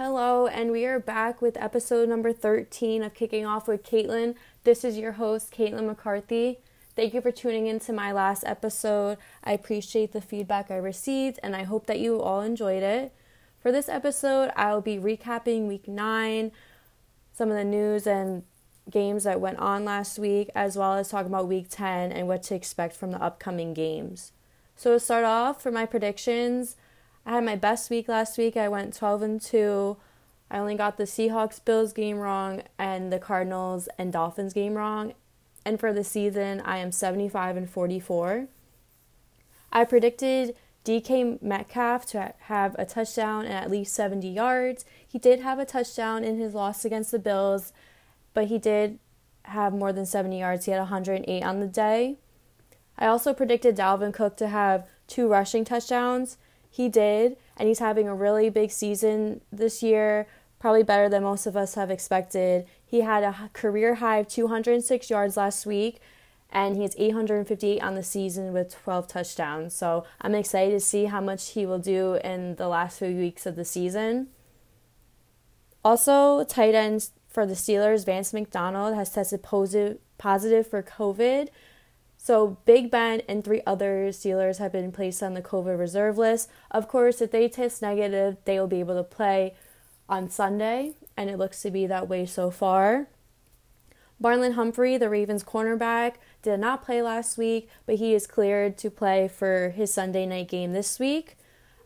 Hello, and we are back with episode number 13 of Kicking Off with Caitlin. This is your host, Caitlin McCarthy. Thank you for tuning in to my last episode. I appreciate the feedback I received, and I hope that you all enjoyed it. For this episode, I'll be recapping week nine, some of the news and games that went on last week, as well as talking about week 10 and what to expect from the upcoming games. So, to start off, for my predictions, I had my best week last week. I went 12 and 2. I only got the Seahawks Bills game wrong and the Cardinals and Dolphins game wrong. And for the season, I am 75 and 44. I predicted DK Metcalf to have a touchdown and at least 70 yards. He did have a touchdown in his loss against the Bills, but he did have more than 70 yards. He had 108 on the day. I also predicted Dalvin Cook to have two rushing touchdowns he did, and he's having a really big season this year, probably better than most of us have expected. He had a career high of 206 yards last week, and he has 858 on the season with 12 touchdowns. So I'm excited to see how much he will do in the last few weeks of the season. Also, tight ends for the Steelers, Vance McDonald has tested positive positive for COVID. So Big Ben and three other Steelers have been placed on the COVID reserve list. Of course, if they test negative, they will be able to play on Sunday, and it looks to be that way so far. Marlon Humphrey, the Ravens cornerback, did not play last week, but he is cleared to play for his Sunday night game this week,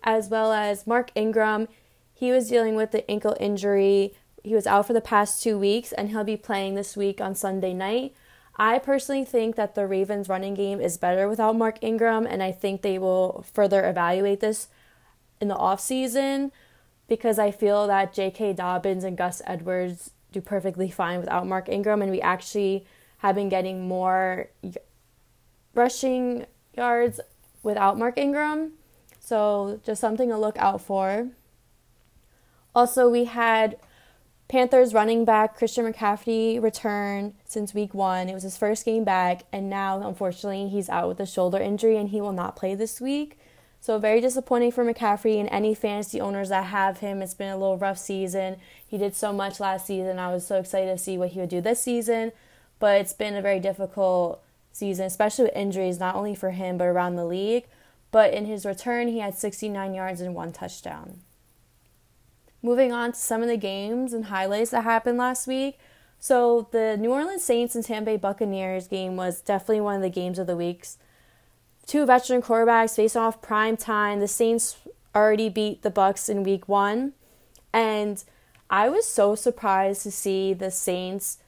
as well as Mark Ingram. He was dealing with the ankle injury. He was out for the past two weeks, and he'll be playing this week on Sunday night. I personally think that the Ravens running game is better without Mark Ingram, and I think they will further evaluate this in the offseason because I feel that J.K. Dobbins and Gus Edwards do perfectly fine without Mark Ingram, and we actually have been getting more rushing yards without Mark Ingram. So, just something to look out for. Also, we had Panthers running back Christian McCaffrey returned since week one. It was his first game back, and now, unfortunately, he's out with a shoulder injury and he will not play this week. So, very disappointing for McCaffrey and any fantasy owners that have him. It's been a little rough season. He did so much last season. I was so excited to see what he would do this season, but it's been a very difficult season, especially with injuries, not only for him, but around the league. But in his return, he had 69 yards and one touchdown. Moving on to some of the games and highlights that happened last week. So, the New Orleans Saints and Tampa Bay Buccaneers game was definitely one of the games of the weeks. Two veteran quarterbacks face off prime time. The Saints already beat the Bucs in week 1, and I was so surprised to see the Saints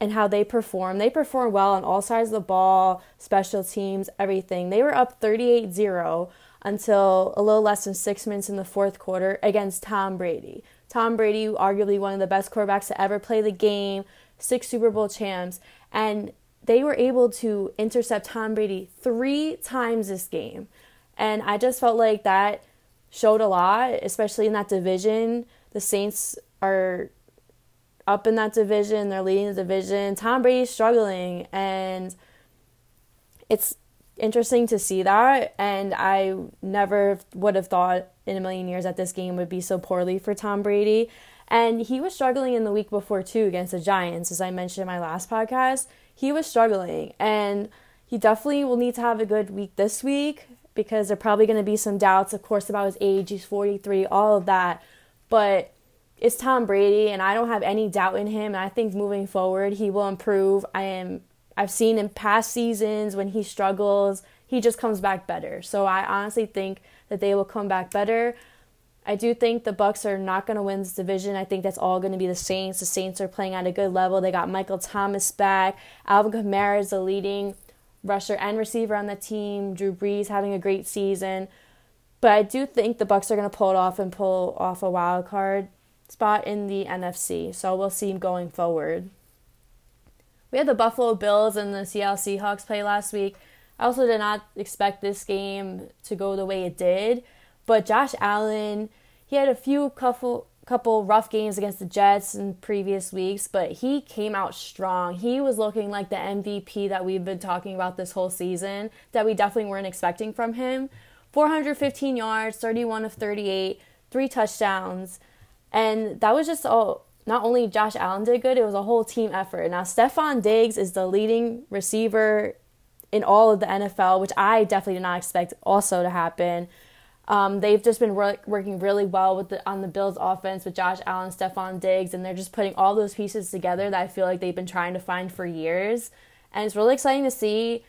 and how they perform. They perform well on all sides of the ball, special teams, everything. They were up 38 0 until a little less than six minutes in the fourth quarter against Tom Brady. Tom Brady, arguably one of the best quarterbacks to ever play the game, six Super Bowl champs, and they were able to intercept Tom Brady three times this game. And I just felt like that showed a lot, especially in that division. The Saints are up in that division, they're leading the division. Tom Brady's struggling, and it's interesting to see that. And I never would have thought in a million years that this game would be so poorly for Tom Brady. And he was struggling in the week before, too, against the Giants, as I mentioned in my last podcast. He was struggling. And he definitely will need to have a good week this week because there are probably going to be some doubts, of course, about his age. He's 43, all of that. But it's Tom Brady, and I don't have any doubt in him. And I think moving forward, he will improve. I am I've seen in past seasons when he struggles, he just comes back better. So I honestly think that they will come back better. I do think the Bucs are not going to win this division. I think that's all going to be the Saints. The Saints are playing at a good level. They got Michael Thomas back. Alvin Kamara is the leading rusher and receiver on the team. Drew Brees having a great season. But I do think the Bucs are going to pull it off and pull off a wild card spot in the NFC. So we'll see going forward. We had the Buffalo Bills and the Seattle Seahawks play last week. I also did not expect this game to go the way it did, but Josh Allen, he had a few couple couple rough games against the Jets in previous weeks, but he came out strong. He was looking like the MVP that we've been talking about this whole season that we definitely weren't expecting from him. 415 yards, 31 of 38, three touchdowns, And that was just all not only Josh Allen did good, it was a whole team effort. Now, Stefon Diggs is the leading receiver in all of the NFL, which I definitely did not expect also to happen. Um, they've just been work, working really well with the on the Bills offense with Josh Allen, Stefon Diggs, and they're just putting all those pieces together that I feel like they've been trying to find for years. And it's really exciting to see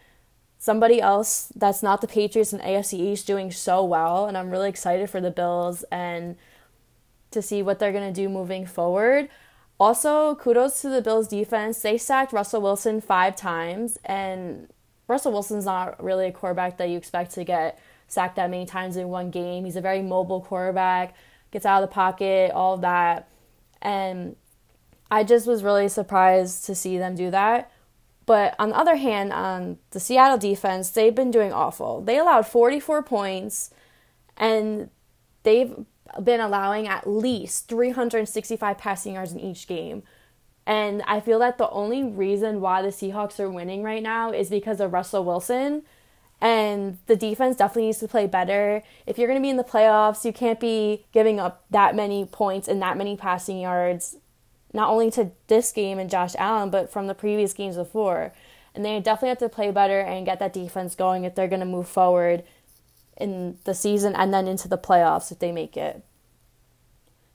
somebody else that's not the Patriots and AFC East doing so well. And I'm really excited for the Bills and to see what they're going to do moving forward. Also, kudos to the Bills defense. They sacked Russell Wilson five times, and Russell Wilson's not really a quarterback that you expect to get sacked that many times in one game. He's a very mobile quarterback, gets out of the pocket, all of that. And I just was really surprised to see them do that. But on the other hand, on the Seattle defense, they've been doing awful. They allowed 44 points and they've been allowing at least 365 passing yards in each game. And I feel that the only reason why the Seahawks are winning right now is because of Russell Wilson and the defense definitely needs to play better. If you're going to be in the playoffs, you can't be giving up that many points and that many passing yards, not only to this game and Josh Allen, but from the previous games before. And they definitely have to play better and get that defense going if they're going to move forward in the season and then into the playoffs if they make it.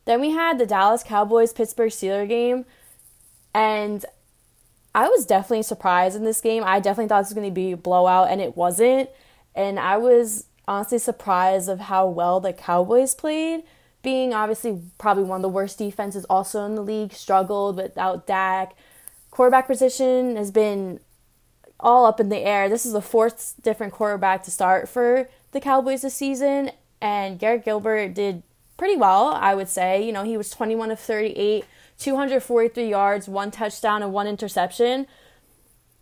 Then we had the Dallas Cowboys Pittsburgh Steelers game, and I was definitely surprised in this game. I definitely thought this was going to be a blowout, and it wasn't. And I was honestly surprised of how well the Cowboys played, being obviously probably one of the worst defenses also in the league, struggled without Dak. Quarterback position has been all up in the air. This is the fourth different quarterback to start for the Cowboys this season, and Garrett Gilbert did pretty well, I would say. You know, he was 21 of 38 243 yards, one touchdown, and one interception.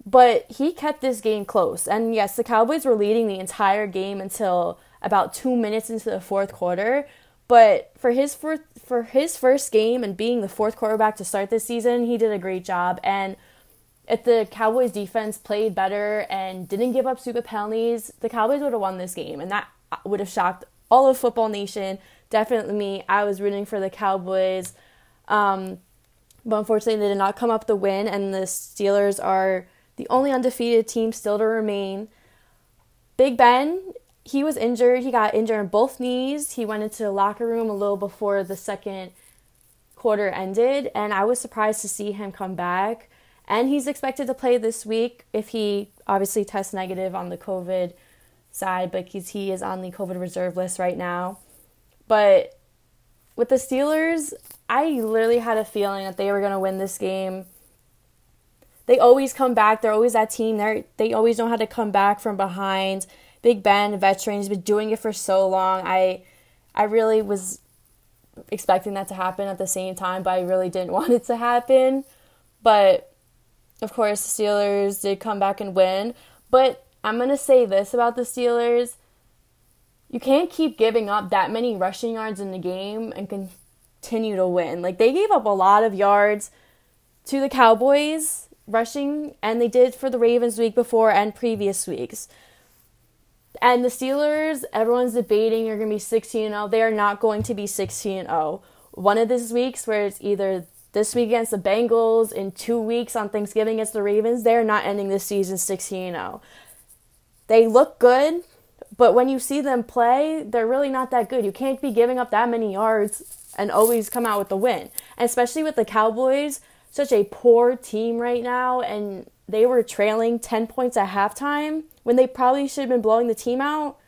But he kept this game close. And yes, the Cowboys were leading the entire game until about two minutes into the fourth quarter. But for his first, for his first game and being the fourth quarterback to start this season, he did a great job. And if the Cowboys defense played better and didn't give up stupid penalties, the Cowboys would have won this game. And that would have shocked all of Football Nation. Definitely me. I was rooting for the Cowboys. Um, but unfortunately, they did not come up the win, and the Steelers are the only undefeated team still to remain. Big Ben, he was injured. He got injured in both knees. He went into the locker room a little before the second quarter ended, and I was surprised to see him come back. And he's expected to play this week if he obviously tests negative on the COVID side, but he is on the COVID reserve list right now. But with the Steelers, I literally had a feeling that they were going to win this game. They always come back. They're always that team. They they always know how to come back from behind. Big Ben, veteran, has been doing it for so long. I I really was expecting that to happen at the same time, but I really didn't want it to happen. But of course, the Steelers did come back and win. But I'm going to say this about the Steelers you can't keep giving up that many rushing yards in the game and continue to win. Like they gave up a lot of yards to the Cowboys rushing, and they did for the Ravens week before and previous weeks. And the Steelers, everyone's debating you're going to be 16 0. They are not going to be 16 0. One of these weeks, where it's either this week against the Bengals, in two weeks on Thanksgiving against the Ravens, they're not ending this season 16 0. They look good. But when you see them play, they're really not that good. You can't be giving up that many yards and always come out with the win. And especially with the Cowboys, such a poor team right now, and they were trailing 10 points at halftime when they probably should have been blowing the team out.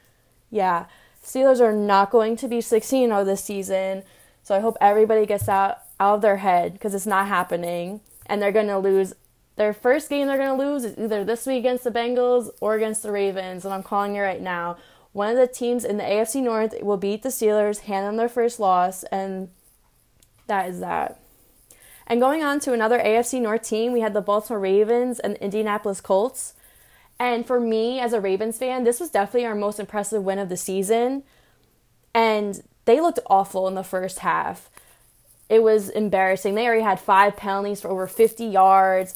Yeah, Steelers are not going to be 16 0 this season. So I hope everybody gets out, out of their head because it's not happening. And they're going to lose their first game they're going to lose is either this week against the Bengals or against the Ravens, and I'm calling it right now. One of the teams in the AFC North will beat the Steelers, hand them their first loss, and that is that. And going on to another AFC North team, we had the Baltimore Ravens and the Indianapolis Colts. And for me, as a Ravens fan, this was definitely our most impressive win of the season. And they looked awful in the first half. It was embarrassing. They already had five penalties for over 50 yards.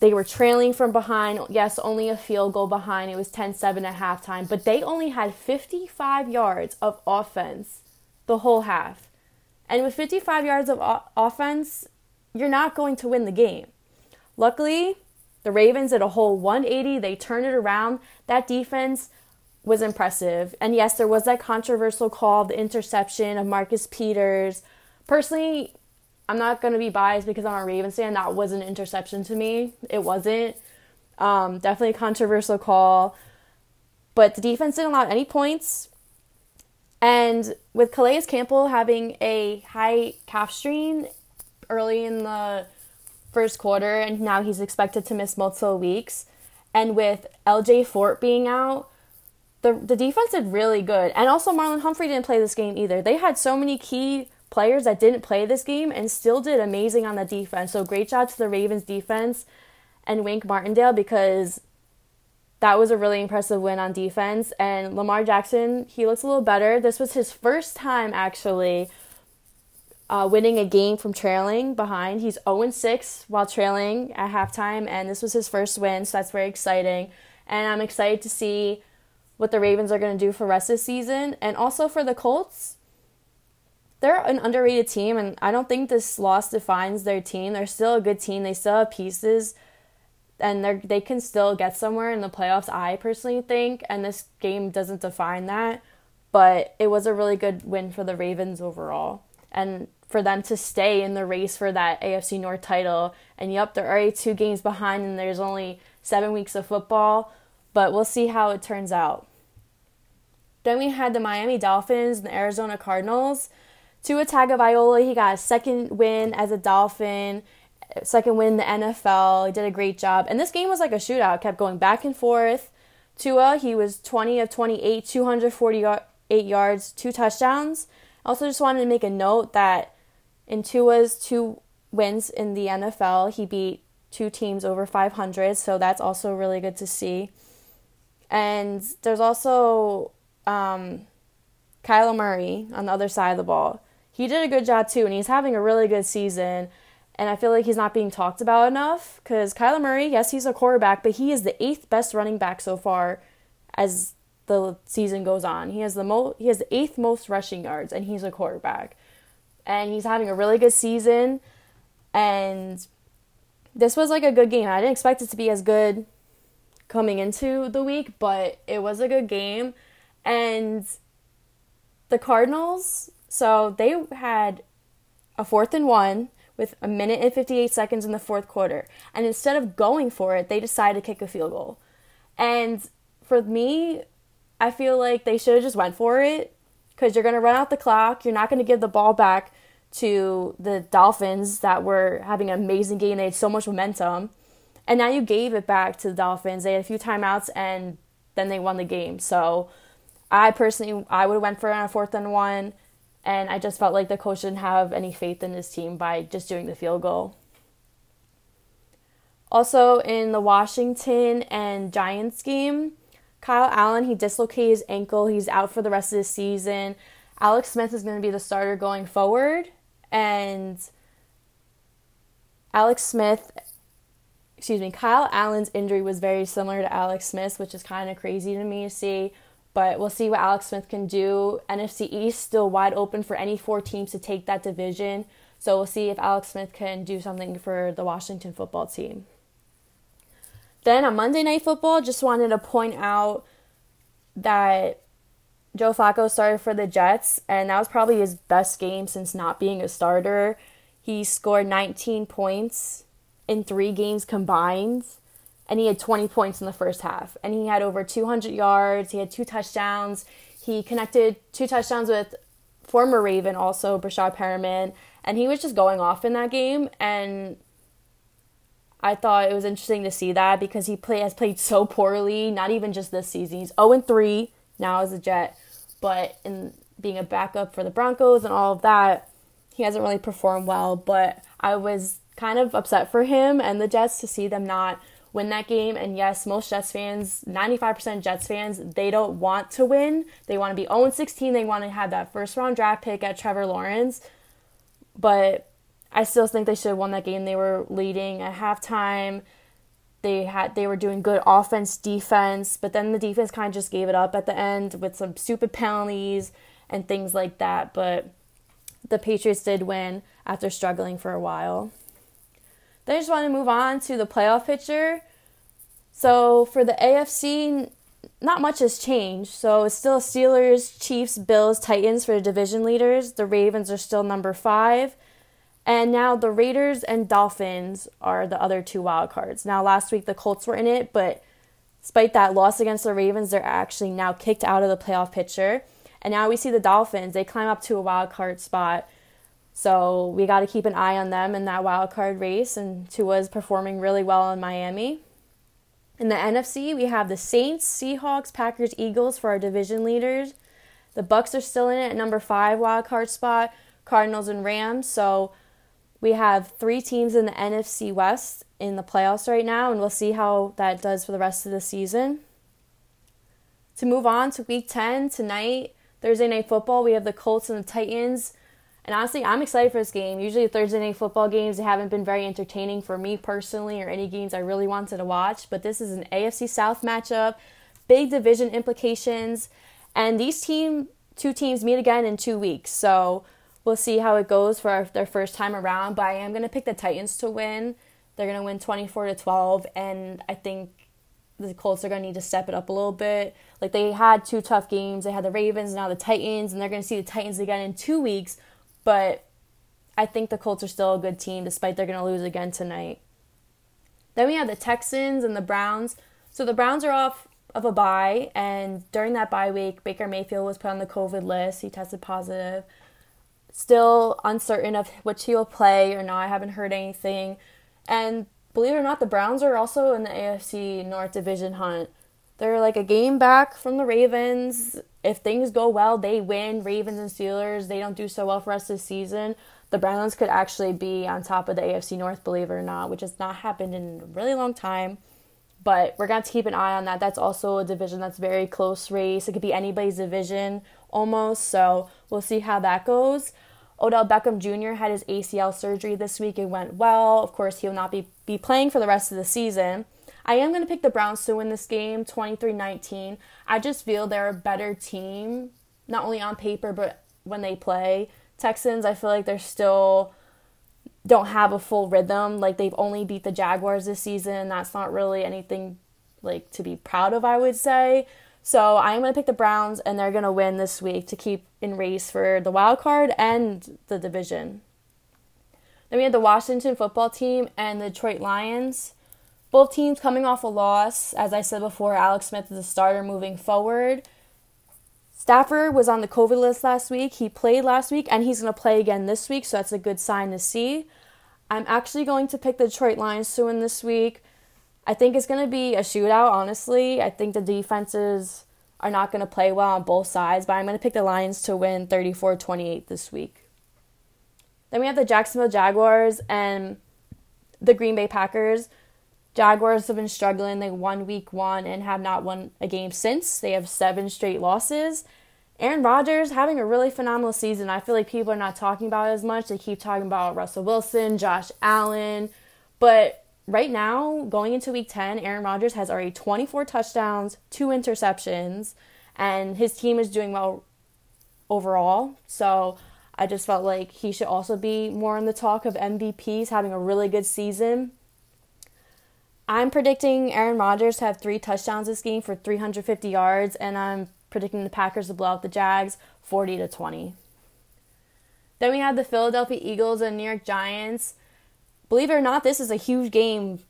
They were trailing from behind. Yes, only a field goal behind. It was 10 7 at halftime, but they only had 55 yards of offense the whole half. And with 55 yards of o- offense, you're not going to win the game. Luckily, the Ravens did a whole 180. They turned it around. That defense was impressive. And yes, there was that controversial call, the interception of Marcus Peters. Personally, I'm not going to be biased because I'm a Ravens fan. That was an interception to me. It wasn't. Um, definitely a controversial call. But the defense didn't allow any points. And with Calais Campbell having a high calf strain early in the first quarter, and now he's expected to miss multiple weeks, and with LJ Fort being out, the the defense did really good. And also Marlon Humphrey didn't play this game either. They had so many key players that didn't play this game and still did amazing on the defense. So great job to the Ravens defense and Wink Martindale because that was a really impressive win on defense. And Lamar Jackson, he looks a little better. This was his first time actually uh, winning a game from trailing behind. He's 0 6 while trailing at halftime, and this was his first win, so that's very exciting. And I'm excited to see what the Ravens are going to do for rest of the season. And also for the Colts, they're an underrated team, and I don't think this loss defines their team. They're still a good team, they still have pieces and they they can still get somewhere in the playoffs. I personally think, and this game doesn't define that, but it was a really good win for the Ravens overall, and for them to stay in the race for that AFC North title. And yep, they're already two games behind, and there's only seven weeks of football, but we'll see how it turns out. Then we had the Miami Dolphins and the Arizona Cardinals. Tua Tagovailoa, he got a second win as a Dolphin second win in the NFL. He did a great job. And this game was like a shootout, kept going back and forth. Tua, he was 20 of 28, 248 yards, two touchdowns. I also just wanted to make a note that in Tua's two wins in the NFL, he beat two teams over 500, so that's also really good to see. And there's also um, Kyler Murray on the other side of the ball. He did a good job too, and he's having a really good season. And I feel like he's not being talked about enough because Kyler Murray, yes, he's a quarterback, but he is the eighth best running back so far as the season goes on. He has the mo- he has the eighth most rushing yards, and he's a quarterback. And he's having a really good season. And this was like a good game. I didn't expect it to be as good coming into the week, but it was a good game. And the Cardinals, so they had a fourth and one with a minute and 58 seconds in the fourth quarter. And instead of going for it, they decided to kick a field goal. And for me, I feel like they should have just went for it because you're going to run out the clock. You're not going to give the ball back to the Dolphins that were having an amazing game. They had so much momentum. And now you gave it back to the Dolphins. They had a few timeouts and then they won the game. So I personally, I would have went for it on a fourth and one and I just felt like the coach didn't have any faith in his team by just doing the field goal. Also, in the Washington and Giants game, Kyle Allen, he dislocated his ankle. He's out for the rest of the season. Alex Smith is going to be the starter going forward. And Alex Smith, excuse me, Kyle Allen's injury was very similar to Alex Smith's, which is kind of crazy to me to see. But we'll see what Alex Smith can do. NFC East still wide open for any four teams to take that division. So we'll see if Alex Smith can do something for the Washington football team. Then on Monday Night Football, just wanted to point out that Joe Flacco started for the Jets, and that was probably his best game since not being a starter. He scored 19 points in three games combined and he had 20 points in the first half. And he had over 200 yards. He had two touchdowns. He connected two touchdowns with former Raven, also Breshad Perriman, and he was just going off in that game. And I thought it was interesting to see that because he play has played so poorly. Not even just this season. He's 0 3 now as a Jet, but in being a backup for the Broncos and all of that, he hasn't really performed well. But I was kind of upset for him and the Jets to see them not win that game. And yes, most Jets fans, 95% Jets fans, they don't want to win. They want to be 0 16. They want to have that first round draft pick at Trevor Lawrence. But I still think they should have won that game. They were leading at halftime. They had they were doing good offense, defense, but then the defense kind of just gave it up at the end with some stupid penalties and things like that. But the Patriots did win after struggling for a while. Then I just want to move on to the playoff picture. So for the AFC, not much has changed. So it's still Steelers, Chiefs, Bills, Titans for the division leaders. The Ravens are still number five. And now the Raiders and Dolphins are the other two wild cards. Now, last week the Colts were in it, but despite that loss against the Ravens, they're actually now kicked out of the playoff picture. And now we see the Dolphins, they climb up to a wild card spot. So we got to keep an eye on them in that wild card race. And Tua is performing really well in Miami. In the NFC, we have the Saints, Seahawks, Packers, Eagles for our division leaders. The Bucs are still in it at number five wild card spot. Cardinals and Rams. So we have three teams in the NFC West in the playoffs right now, and we'll see how that does for the rest of the season. To move on to week 10, tonight, Thursday Night Football, we have the Colts and the Titans. And honestly, I'm excited for this game. Usually, Thursday Night Football games haven't been very entertaining for me personally, or any games I really wanted to watch. But this is an AFC South matchup, big division implications, and these team two teams meet again in two weeks. So we'll see how it goes for our, their first time around. But I am going to pick the Titans to win. They're going to win 24 to 12, and I think the Colts are going to need to step it up a little bit. Like they had two tough games. They had the Ravens, now the Titans, and they're going to see the Titans again in two weeks. But I think the Colts are still a good team, despite they're going to lose again tonight. Then we have the Texans and the Browns. So the Browns are off of a bye, and during that bye week, Baker Mayfield was put on the COVID list. He tested positive still uncertain of which he will play or not. I haven't heard anything. And believe it or not, the Browns are also in the AFC North Division hunt. They're like a game back from the Ravens. If things go well, they win. Ravens and Steelers, they don't do so well for us this season. The Browns could actually be on top of the AFC North, believe it or not, which has not happened in a really long time. But we're going to keep an eye on that. That's also a division that's very close race. It could be anybody's division almost. So we'll see how that goes. Odell Beckham Jr. had his ACL surgery this week. It went well. Of course, he'll not be, be playing for the rest of the season. I am going to pick the Browns to win this game 23 19. I just feel they're a better team, not only on paper, but when they play. Texans, I feel like they're still don't have a full rhythm. Like they've only beat the Jaguars this season. That's not really anything like to be proud of, I would say. So I'm to pick the Browns, and they're to win this week to keep in race for the wild card and the division. Then we had the Washington football team and the Detroit Lions. Both teams coming off a loss. As I said before, Alex Smith is a starter moving forward. Stafford was on the COVID list last week. He played last week and he's going to play again this week, so that's a good sign to see. I'm actually going to pick the Detroit Lions to win this week. I think it's going to be a shootout, honestly. I think the defenses are not going to play well on both sides, but I'm going to pick the Lions to win 34 28 this week. Then we have the Jacksonville Jaguars and the Green Bay Packers. Jaguars have been struggling. They won week one and have not won a game since. They have seven straight losses. Aaron Rodgers having a really phenomenal season. I feel like people are not talking about it as much. They keep talking about Russell Wilson, Josh Allen, but right now, going into week 10, Aaron Rodgers has already 24 touchdowns, two interceptions, and his team is doing well overall. So I just felt like he should also be more in the talk of MVPs, having a really good season. I'm predicting Aaron Rodgers to have three touchdowns this game for 350 yards, and I'm predicting the Packers to blow out the Jags 40 to 20. Then we have the Philadelphia Eagles and New York Giants believe it or not, this is a huge game.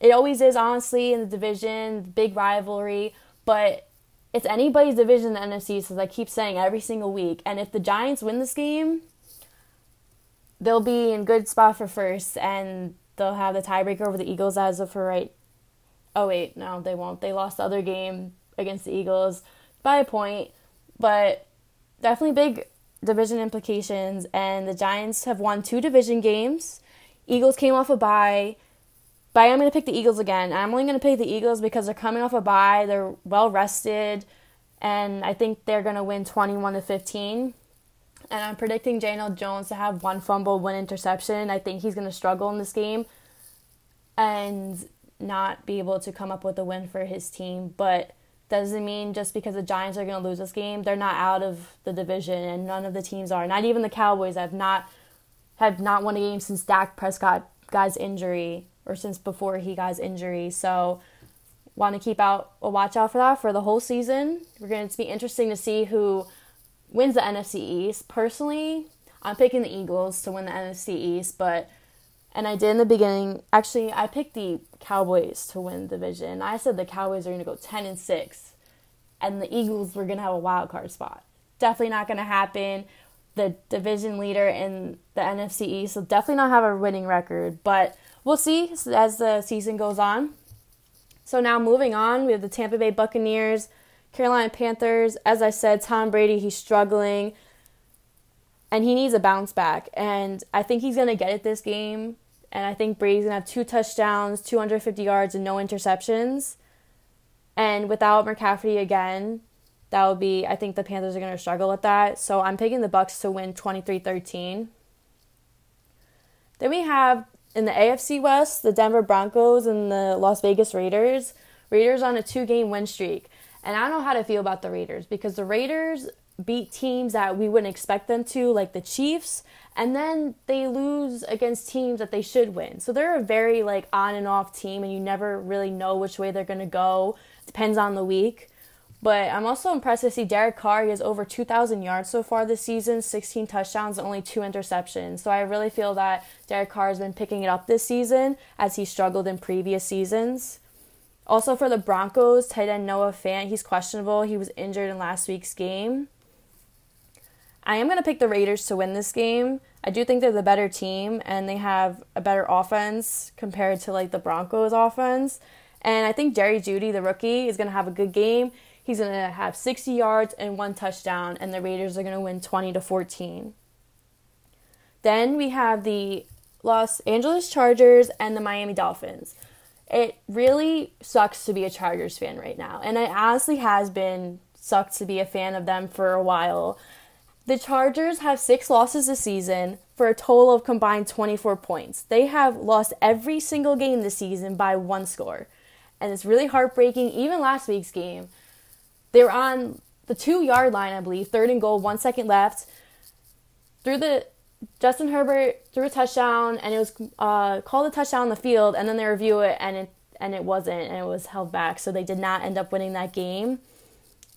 It always is, honestly, in the division, big rivalry, but it's anybody's division in the NFC, as I keep saying every single week. And if the Giants win this game, they'll be in good spot for first, and they'll have the tiebreaker over the Eagles as of for right. Oh wait, no, they won't. They lost the other game against the Eagles by a point, but definitely big division implications. And the Giants have won two division games Eagles came off a bye. But I'm going to pick the Eagles again. I'm only going to pick the Eagles because they're coming off a bye. They're well rested. And I think they're going to win 21 to 15. And I'm predicting Daniel Jones to have one fumble, one interception. I think he's going to struggle in this game and not be able to come up with a win for his team. But doesn't mean just because the Giants are going to lose this game, they're not out of the division, and none of the teams are. Not even the Cowboys have not have not won a game since Dak Prescott got his injury, or since before he got his injury. So, want to keep out a watch out for that for the whole season. We're going to be interesting to see who wins the NFC East. Personally, I'm picking the Eagles to win the NFC East, but and I did in the beginning. Actually, I picked the Cowboys to win the division. I said the Cowboys are going to go 10 and 6 and the Eagles were going to have a wild card spot. Definitely not going to happen. The division leader in the NFC East will definitely not have a winning record, but we'll see as the season goes on. So now moving on, we have the Tampa Bay Buccaneers, Carolina Panthers. As I said, Tom Brady, he's struggling and he needs a bounce back. And I think he's going to get it this game. And I think Brady's going to have two touchdowns, 250 yards, and no interceptions. And without McCaffrey again, that would be, I think the Panthers are going to struggle with that. So I'm picking the Bucs to win 23 13. Then we have in the AFC West, the Denver Broncos and the Las Vegas Raiders. Raiders on a two game win streak. And I don't know how to feel about the Raiders because the Raiders beat teams that we wouldn't expect them to, like the Chiefs, and then they lose against teams that they should win. So they're a very like on and off team, and you never really know which way they're gonna go. Depends on the week. But I'm also impressed to see Derek Carr. He has over 2,000 yards so far this season, 16 touchdowns, and only two interceptions. So I really feel that Derek Carr has been picking it up this season as he struggled in previous seasons. Also for the Broncos, tight end Noah Fant, he's questionable. He was injured in last week's game. I am going to pick the Raiders to win this game. I do think they're the better team and they have a better offense compared to like the Broncos offense. And I think Jerry Jeudy, the rookie, is going to have a good game. He's going to have 60 yards and one touchdown and the Raiders are going to win 20 to 14. Then we have the Los Angeles Chargers and the Miami Dolphins. It really sucks to be a Chargers fan right now. And it honestly has been sucked to be a fan of them for a while. The Chargers have six losses this season for a total of combined 24 points. They have lost every single game this season by one score. And it's really heartbreaking. Even last week's game, they were on the two yard line, I believe, third and goal, one second left. Through the Justin Herbert threw a touchdown, and it was uh, called a touchdown on the field, and then they review it, and it and it wasn't, and it was held back, so they did not end up winning that game.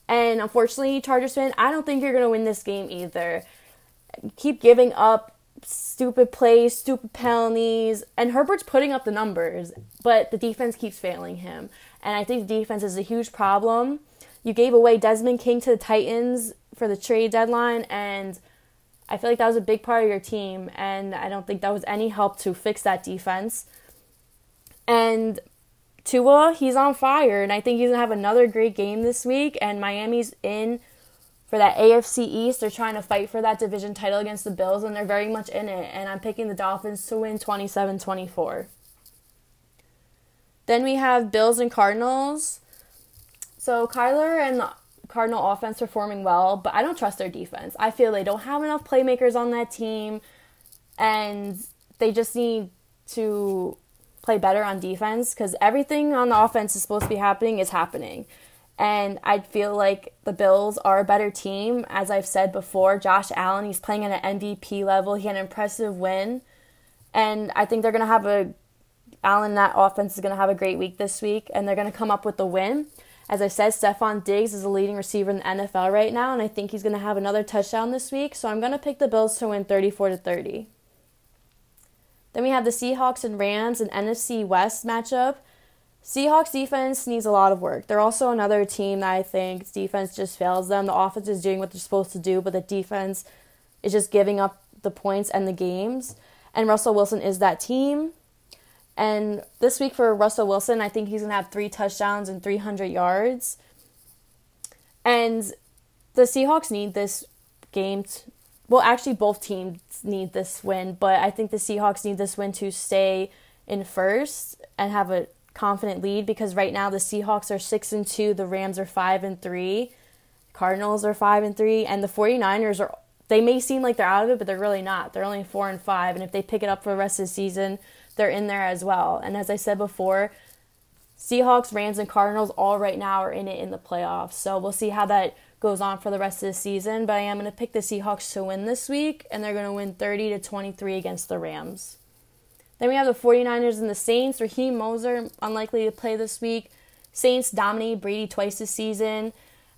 And unfortunately, Chargers fan, I don't think you're to win this game either. Keep giving up stupid plays, stupid penalties, and Herbert's putting up the numbers, but the defense keeps failing him. And I think the defense is a huge problem. You gave away Desmond King to the Titans for the trade deadline, and I feel like that was a big part of your team, and I don't think that was any help to fix that defense. And Tua, he's on fire, and I think he's gonna have another great game this week. And Miami's in for that AFC East. They're trying to fight for that division title against the Bills, and they're very much in it. And I'm picking the Dolphins to win 27 24. Then we have Bills and Cardinals. So Kyler and Cardinal offense performing well, but I don't trust their defense. I feel they don't have enough playmakers on that team, and they just need to play better on defense because everything on the offense is supposed to be happening is happening. And I feel like the Bills are a better team. As I've said before, Josh Allen, he's playing at an MVP level. He had an impressive win. And I think they're going to have a, Allen, that offense is going to have a great week this week. And they're going to come up with the win. As I said, Stefon Diggs is a leading receiver in the NFL right now. And I think he's going to have another touchdown this week. So I'm going to pick the Bills to win 34 to 30. Then we have the Seahawks and Rams, an NFC West matchup. Seahawks defense needs a lot of work. They're also another team that I think defense just fails them. The offense is doing what they're supposed to do, but the defense is just giving up the points and the games. And Russell Wilson is that team. And this week for Russell Wilson, I think he's going to have three touchdowns and 300 yards. And the Seahawks need this game well, actually, both teams need this win, but I think the Seahawks need this win to stay in first and have a confident lead because right now the Seahawks are 6 and 2, the Rams are 5 and 3, Cardinals are 5 and 3, and the 49ers are they may seem like they're out of it, but they're really not. They're only 4 and 5, and if they pick it up for the rest of the season, they're in there as well. And as I said before, Seahawks, Rams, and Cardinals all right now are in it in the playoffs. So we'll see how that goes on for the rest of the season. But I am going to pick the Seahawks to win this week, and they're going to win 30 to 23 against the Rams. Then we have the 49ers and the Saints. Raheem Mostert unlikely to play this week. Saints dominate Brady twice this season.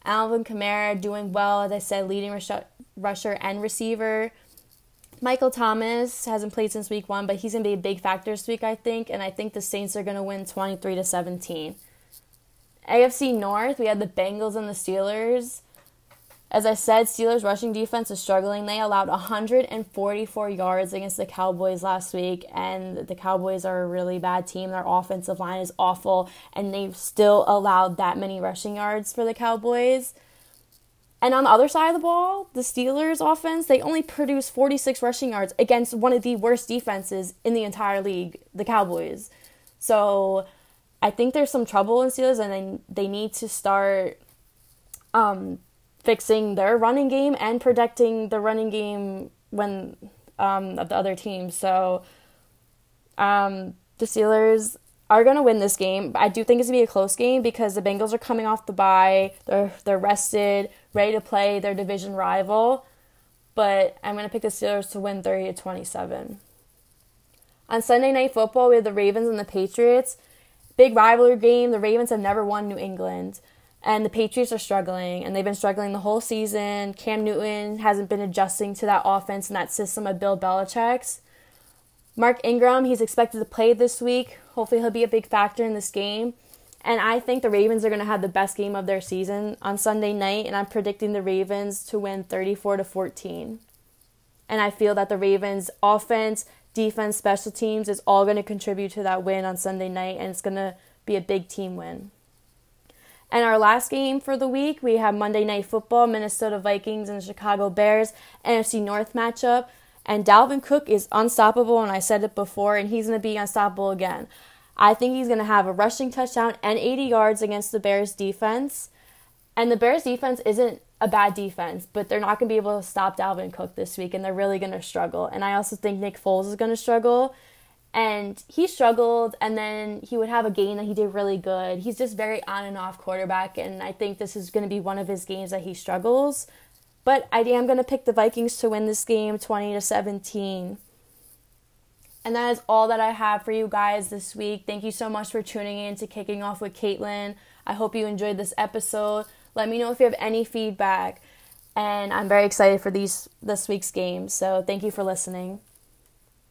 Alvin Kamara doing well, as I said, leading rusher and receiver. Michael Thomas hasn't played since week one, but he's gonna be a big factor this week, I think, and I think the Saints are gonna win twenty three to seventeen. AFC North, we had the Bengals and the Steelers. As I said, Steelers rushing defense is struggling. They allowed 144 yards against the Cowboys last week, and the Cowboys are a really bad team. Their offensive line is awful, and they've still allowed that many rushing yards for the Cowboys. And on the other side of the ball, the Steelers offense, they only produced 46 rushing yards against one of the worst defenses in the entire league, the Cowboys. So I think there's some trouble in Steelers and they, they need to start um, fixing their running game and protecting the running game when um, of the other teams. So um, the Steelers are going to win this game. I do think it's going to be a close game because the Bengals are coming off the bye. They're they're rested, ready to play their division rival. But I'm going to pick the Steelers to win 30 to 27. On Sunday Night Football, we have the Ravens and the Patriots. Big rivalry game. The Ravens have never won New England. And the Patriots are struggling, and they've been struggling the whole season. Cam Newton hasn't been adjusting to that offense and that system of Bill Belichick's. Mark Ingram, he's expected to play this week. Hopefully, he'll be a big factor in this game. And I think the Ravens are going to have the best game of their season on Sunday night, and I'm predicting the Ravens to win 34 to 14. And I feel that the Ravens' offense, defense, special teams is all going to contribute to that win on Sunday night, and it's going to be a big team win. And our last game for the week, we have Monday Night Football, Minnesota Vikings and Chicago Bears, NFC North matchup. And Dalvin Cook is unstoppable, and I said it before, and he's going to be unstoppable again. I think he's going to have a rushing touchdown and 80 yards against the Bears defense. And the Bears defense isn't a bad defense, but they're not going to be able to stop Dalvin Cook this week, and they're really going to struggle. And I also think Nick Foles is going to struggle. And he struggled, and then he would have a game that he did really good. He's just very on and off quarterback, and I think this is going to be one of his games that he struggles. But I am going to pick the Vikings to win this game 20 to 17. And that is all that I have for you guys this week. Thank you so much for tuning in to Kicking Off with Caitlin. I hope you enjoyed this episode. Let me know if you have any feedback. And I'm very excited for these this week's game. So thank you for listening.